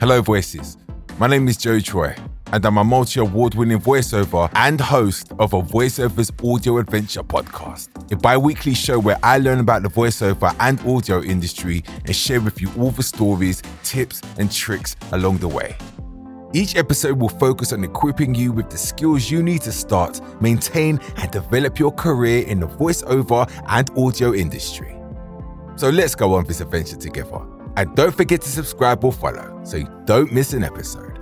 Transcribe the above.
Hello, voices. My name is Jo Troy, and I'm a multi award winning voiceover and host of a voiceovers audio adventure podcast, a bi weekly show where I learn about the voiceover and audio industry and share with you all the stories, tips, and tricks along the way. Each episode will focus on equipping you with the skills you need to start, maintain, and develop your career in the voiceover and audio industry. So let's go on this adventure together. And don't forget to subscribe or follow so you don't miss an episode.